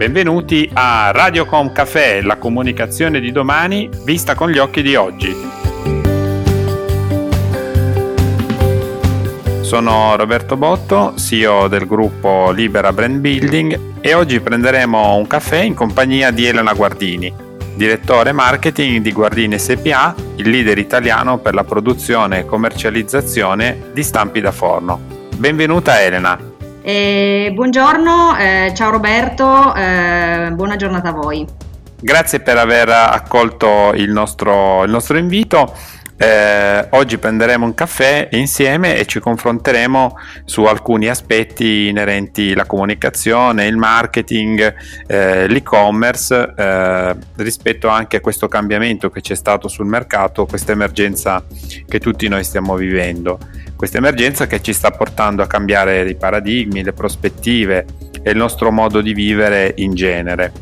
Benvenuti a Radiocom Café, la comunicazione di domani vista con gli occhi di oggi. Sono Roberto Botto, CEO del gruppo Libera Brand Building e oggi prenderemo un caffè in compagnia di Elena Guardini, direttore marketing di Guardini SPA, il leader italiano per la produzione e commercializzazione di stampi da forno. Benvenuta Elena. Eh, buongiorno, eh, ciao Roberto, eh, buona giornata a voi. Grazie per aver accolto il nostro, il nostro invito. Eh, oggi prenderemo un caffè insieme e ci confronteremo su alcuni aspetti inerenti alla comunicazione, il marketing, eh, l'e-commerce eh, rispetto anche a questo cambiamento che c'è stato sul mercato, questa emergenza che tutti noi stiamo vivendo. Questa emergenza che ci sta portando a cambiare i paradigmi, le prospettive e il nostro modo di vivere in genere.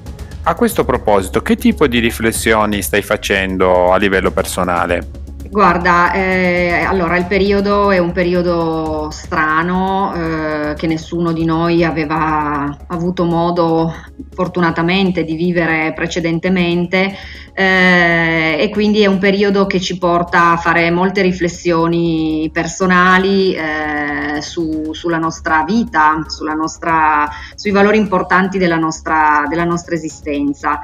A questo proposito, che tipo di riflessioni stai facendo a livello personale? Guarda, eh, allora il periodo è un periodo strano eh, che nessuno di noi aveva avuto modo fortunatamente di vivere precedentemente eh, e quindi è un periodo che ci porta a fare molte riflessioni personali eh, su, sulla nostra vita, sulla nostra, sui valori importanti della nostra, della nostra esistenza.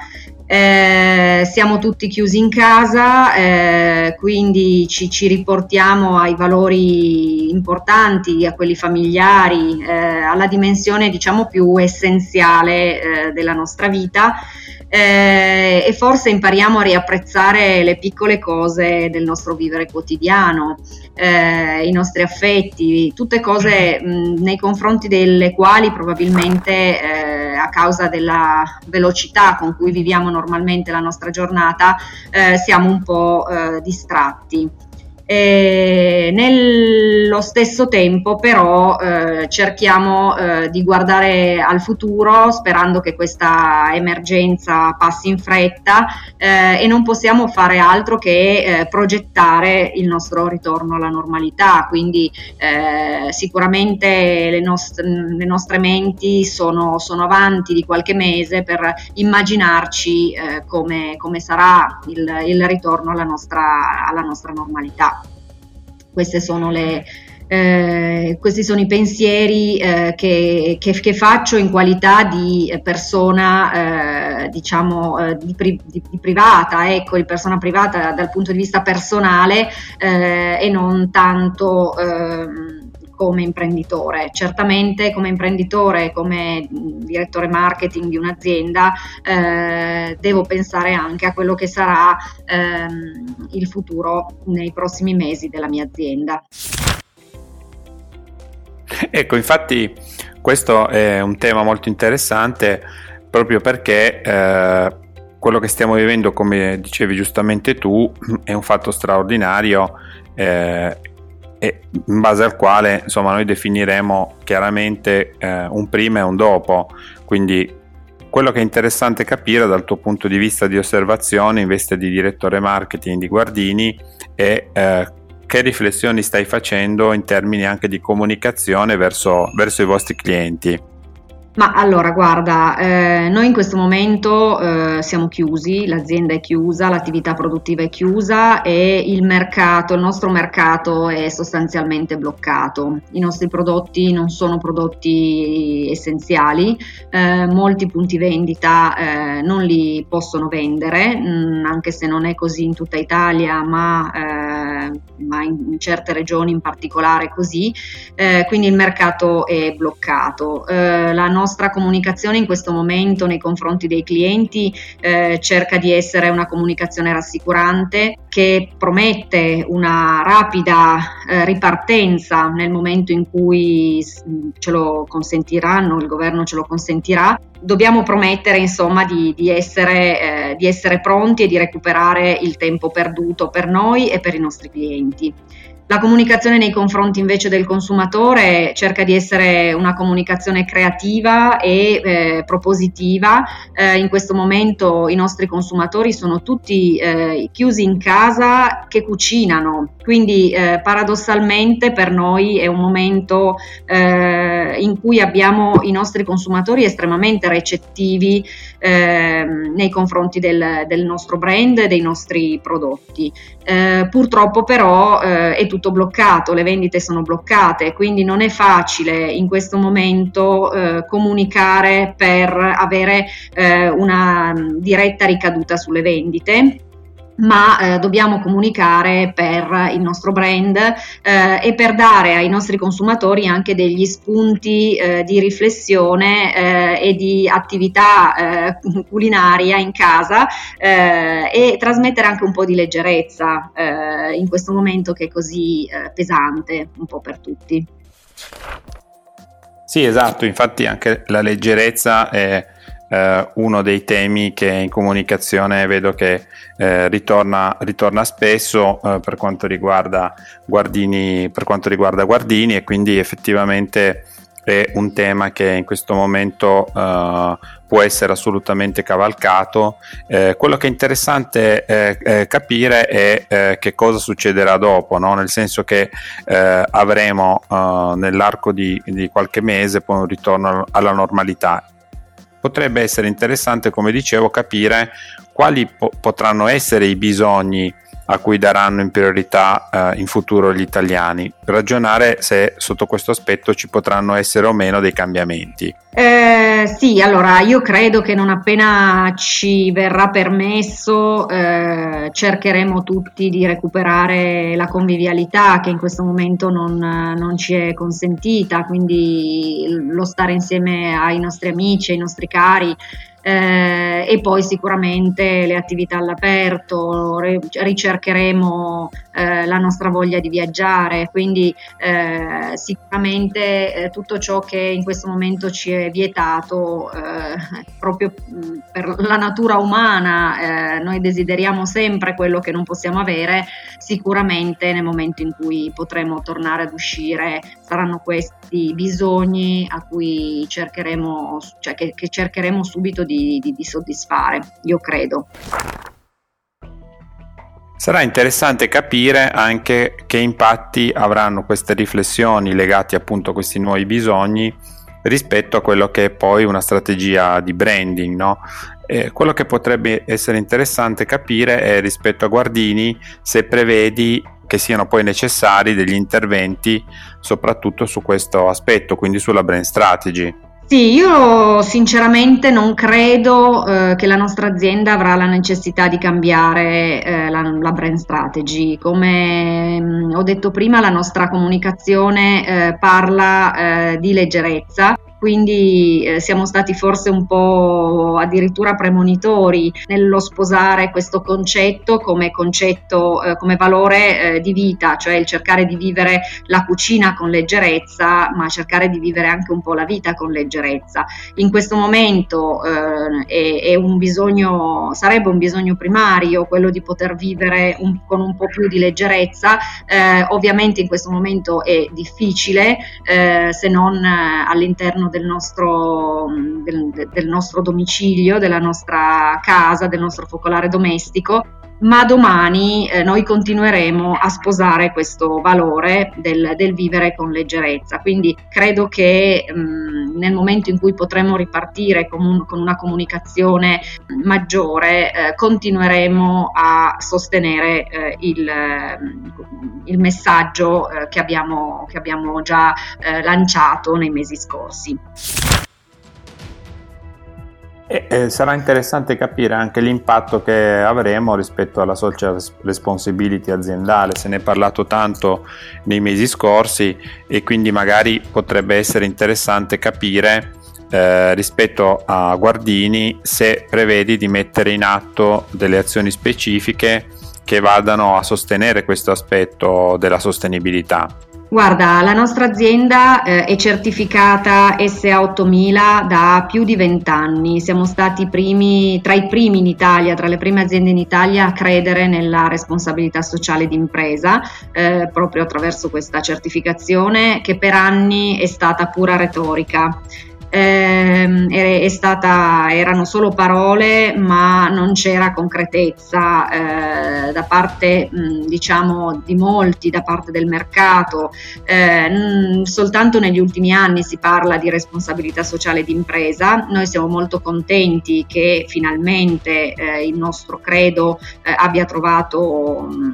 Eh, siamo tutti chiusi in casa, eh, quindi ci, ci, riportiamo ai valori importanti, a quelli familiari, eh, alla dimensione diciamo più essenziale eh, della nostra vita eh, e forse impariamo a riapprezzare le piccole cose del nostro vivere quotidiano, eh, i nostri affetti, tutte cose mh, nei confronti delle quali probabilmente eh, a causa della velocità con cui viviamo normalmente la nostra giornata eh, siamo un po' eh, distratti. E nello stesso tempo però eh, cerchiamo eh, di guardare al futuro sperando che questa emergenza passi in fretta eh, e non possiamo fare altro che eh, progettare il nostro ritorno alla normalità, quindi eh, sicuramente le, nost- le, nostre menti sono, sono, avanti di qualche mese per immaginarci eh, come, come, sarà il, il ritorno alla nostra, alla nostra normalità. Le, eh, questi sono i pensieri eh, che, che, che, faccio in qualità di persona, eh, diciamo, eh, di, pri, di, di, privata, ecco, di persona privata dal punto di vista personale eh, e non tanto ehm, come imprenditore. Certamente come imprenditore, come direttore marketing di un'azienda, eh, devo pensare anche a quello che sarà ehm, il futuro nei prossimi mesi della mia azienda. Ecco, infatti questo è un tema molto interessante proprio perché eh, quello che stiamo vivendo, come dicevi giustamente tu, è un fatto straordinario eh, e in base al quale insomma noi definiremo chiaramente eh, un prima e un dopo. Quindi quello che è interessante capire dal tuo punto di vista di osservazione in veste di direttore marketing di Guardini è eh, che riflessioni stai facendo in termini anche di comunicazione verso, verso i vostri clienti ma allora, guarda, eh, noi in questo momento eh, siamo chiusi, l'azienda è chiusa, l'attività produttiva è chiusa e il mercato, il nostro mercato è sostanzialmente bloccato. I nostri prodotti non sono prodotti essenziali, eh, molti punti vendita eh, non li possono vendere, mh, mm, anche se non è così in tutta Italia, ma, eh, ma in, in, certe regioni in particolare così, eh, quindi il mercato è bloccato. la nostra comunicazione in questo momento nei confronti dei clienti eh, cerca di essere una comunicazione rassicurante che promette una rapida eh, ripartenza nel momento in cui ce lo consentiranno, il governo ce lo consentirà. Dobbiamo promettere insomma di, di, essere, eh, di essere pronti e di recuperare il tempo perduto per noi e per i nostri clienti. La comunicazione nei confronti invece del consumatore cerca di essere una comunicazione creativa e eh, propositiva. Eh, in questo momento i nostri consumatori sono tutti eh, chiusi in casa che cucinano, quindi eh, paradossalmente per noi è un momento eh, in cui abbiamo i nostri consumatori estremamente recettivi ehm, nei confronti del, del, nostro brand e dei nostri prodotti. Eh, purtroppo però è bloccato, le vendite sono bloccate, quindi non è facile in questo momento eh, comunicare per avere eh, una diretta ricaduta sulle vendite ma eh, dobbiamo comunicare per il nostro brand eh, e per dare ai nostri consumatori anche degli spunti eh, di riflessione eh, e di attività eh, culinaria in casa eh, e trasmettere anche un po' di leggerezza in questo momento che è così pesante un po' per tutti. Sì, esatto, infatti anche la leggerezza è eh, uno dei temi che in comunicazione vedo che eh, ritorna, ritorna, spesso eh, per, quanto riguarda Guardini, per quanto riguarda Guardini e quindi effettivamente è un tema che in questo momento uh, può essere assolutamente cavalcato. Eh, quello che è interessante eh, eh, capire è eh, che cosa succederà dopo, no? nel senso che eh, avremo nell'arco di, di, qualche mese poi un ritorno alla normalità potrebbe essere interessante, come dicevo, capire quali po- potranno essere i bisogni a cui daranno in priorità eh, in futuro gli italiani, ragionare se sotto questo aspetto ci potranno essere o meno dei cambiamenti. Eh, sì, allora io credo che non appena ci verrà permesso eh, cercheremo tutti di recuperare la convivialità che in questo momento non, non ci è consentita, quindi lo stare insieme ai nostri amici, ai nostri cari eh, e poi sicuramente le attività all'aperto, ricercheremo eh, la nostra voglia di viaggiare, quindi eh, sicuramente eh, tutto ciò che in questo momento ci è vietato eh, proprio per la natura umana, eh, noi desideriamo sempre quello che non possiamo avere, sicuramente nel momento in cui potremo tornare ad uscire saranno questi bisogni a cui cercheremo, cioè che, che cercheremo subito di di, di, di soddisfare, io credo. Sarà interessante capire anche che impatti avranno queste riflessioni legate appunto a questi nuovi bisogni rispetto a quello che è poi una strategia di branding. No? Eh, quello che potrebbe essere interessante capire è rispetto a Guardini se prevedi che siano poi necessari degli interventi soprattutto su questo aspetto, quindi sulla brand strategy. Sì, io sinceramente non credo eh, che la nostra azienda avrà la necessità di cambiare eh, la, la, brand strategy. Come mh, mm, ho detto prima, la nostra comunicazione eh, parla eh, di leggerezza quindi eh, siamo stati forse un po' addirittura premonitori nello sposare questo concetto come concetto, eh, come valore eh, di vita, cioè il cercare di vivere la cucina con leggerezza, ma cercare di vivere anche un po' la vita con leggerezza. In questo momento eh, è, è, un bisogno, sarebbe un bisogno primario quello di poter vivere un, con un po' più di leggerezza, eh, ovviamente in questo momento è difficile eh, se non all'interno del nostro, del, del nostro domicilio, della nostra casa, del nostro focolare domestico ma domani eh, noi continueremo a sposare questo valore del, del vivere con leggerezza. Quindi credo che mh, mm, nel momento in cui potremo ripartire con, un, con una comunicazione maggiore, eh, continueremo a sostenere eh, il, il, messaggio eh, che abbiamo, che, abbiamo, già eh, lanciato nei mesi scorsi. E, eh, sarà interessante capire anche l'impatto che avremo rispetto alla social responsibility aziendale, se ne è parlato tanto nei mesi scorsi e quindi magari potrebbe essere interessante capire eh, rispetto a Guardini se prevedi di mettere in atto delle azioni specifiche che vadano a sostenere questo aspetto della sostenibilità. Guarda, la nostra azienda eh, è certificata SA8000 da più di vent'anni. Siamo stati primi, tra i primi in Italia, tra le prime aziende in Italia a credere nella responsabilità sociale d'impresa, eh, proprio attraverso questa certificazione che per anni è stata pura retorica eh, è stata, erano solo parole ma non c'era concretezza eh, da parte mh, diciamo di molti, da parte del mercato. Eh, mh, soltanto negli ultimi anni si parla di responsabilità sociale d'impresa. Noi siamo molto contenti che finalmente eh, il nostro credo eh, abbia trovato mh,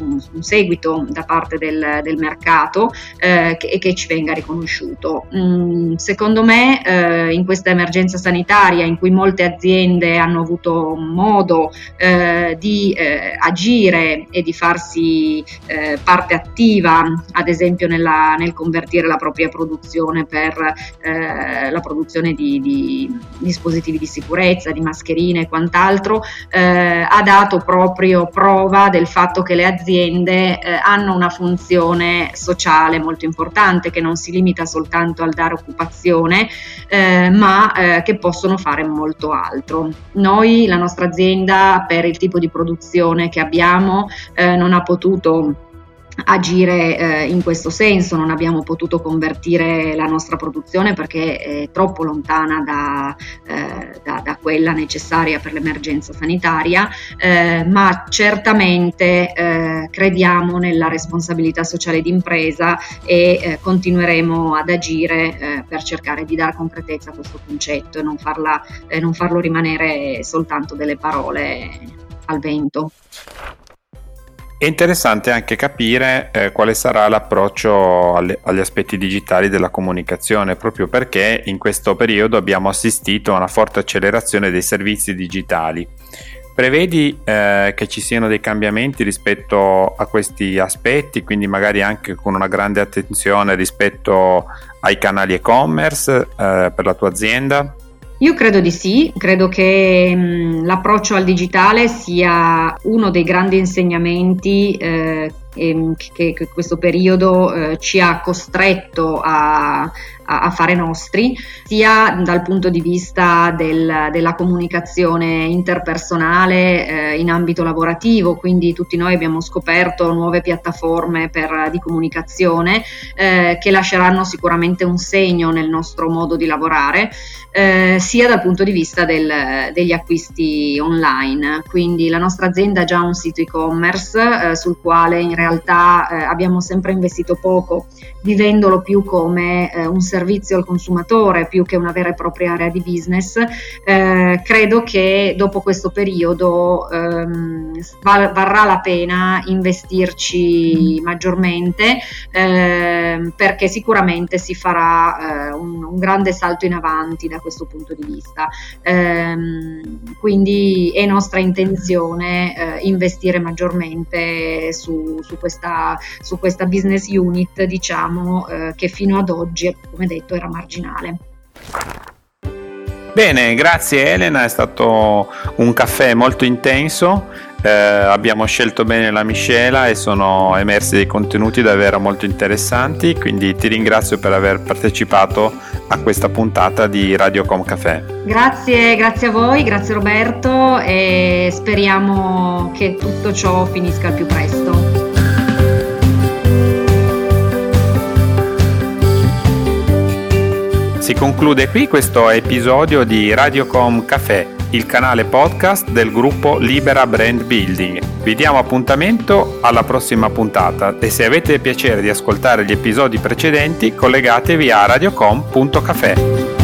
un, seguito da parte del, del mercato eh, che, e che ci venga riconosciuto. Mm, secondo me eh, in questa emergenza sanitaria in cui molte aziende hanno avuto modo eh, di eh, agire e di farsi eh, parte attiva, ad esempio nella, nel convertire la propria produzione per eh, la produzione di, di, dispositivi di sicurezza, di mascherine e quant'altro, ha dato proprio prova del fatto che le aziende aziende eh, hanno una funzione sociale molto importante che non si limita soltanto al dare occupazione, eh, ma eh, che possono fare molto altro. Noi, la nostra azienda, per il tipo di produzione che abbiamo, eh, non ha potuto agire eh, in questo senso, non abbiamo potuto convertire la nostra produzione perché è troppo lontana da, eh, da, da quella necessaria per l'emergenza sanitaria, eh, ma certamente eh, crediamo nella responsabilità sociale d'impresa e eh, continueremo ad agire eh, per cercare di dare concretezza a questo concetto e non, farla, non farlo rimanere soltanto delle parole al vento. È interessante anche capire eh, quale sarà l'approccio alle, agli aspetti digitali della comunicazione, proprio perché in questo periodo abbiamo assistito a una forte accelerazione dei servizi digitali. Prevedi eh, che ci siano dei cambiamenti rispetto a questi aspetti, quindi magari anche con una grande attenzione rispetto ai canali e-commerce eh, per la tua azienda? Io credo di sì, credo che mh, l'approccio al digitale sia uno dei grandi insegnamenti eh, che, che, questo periodo eh, ci ha costretto a, a, a, fare nostri, sia dal punto di vista del, della comunicazione interpersonale eh, in ambito lavorativo, quindi tutti noi abbiamo scoperto nuove piattaforme per, di comunicazione eh, che lasceranno sicuramente un segno nel nostro modo di lavorare, eh, sia dal punto di vista del, degli acquisti online. Quindi la nostra azienda ha già un sito e-commerce eh, sul quale in realtà eh, abbiamo sempre investito poco, vivendolo più come eh, un servizio al consumatore più che una vera e propria area di business. Eh, credo che dopo questo periodo ehm, val- varrà la pena investirci maggiormente ehm, perché sicuramente si farà eh, un, un, grande salto in avanti da questo punto di vista. Ehm, quindi è nostra intenzione eh, investire maggiormente su, su questa, su questa business unit, diciamo, eh, che fino ad oggi, come detto, era marginale. Bene, grazie Elena, è stato un caffè molto intenso, eh, abbiamo scelto bene la miscela e sono emersi dei contenuti davvero molto interessanti, quindi ti ringrazio per aver partecipato a questa puntata di Radiocom Café. Grazie, grazie a voi, grazie Roberto e speriamo che tutto ciò finisca al più presto. Conclude qui questo episodio di Radiocom Café, il canale podcast del gruppo Libera Brand Building. Vi diamo appuntamento alla prossima puntata e se avete piacere di ascoltare gli episodi precedenti collegatevi a radiocom.café.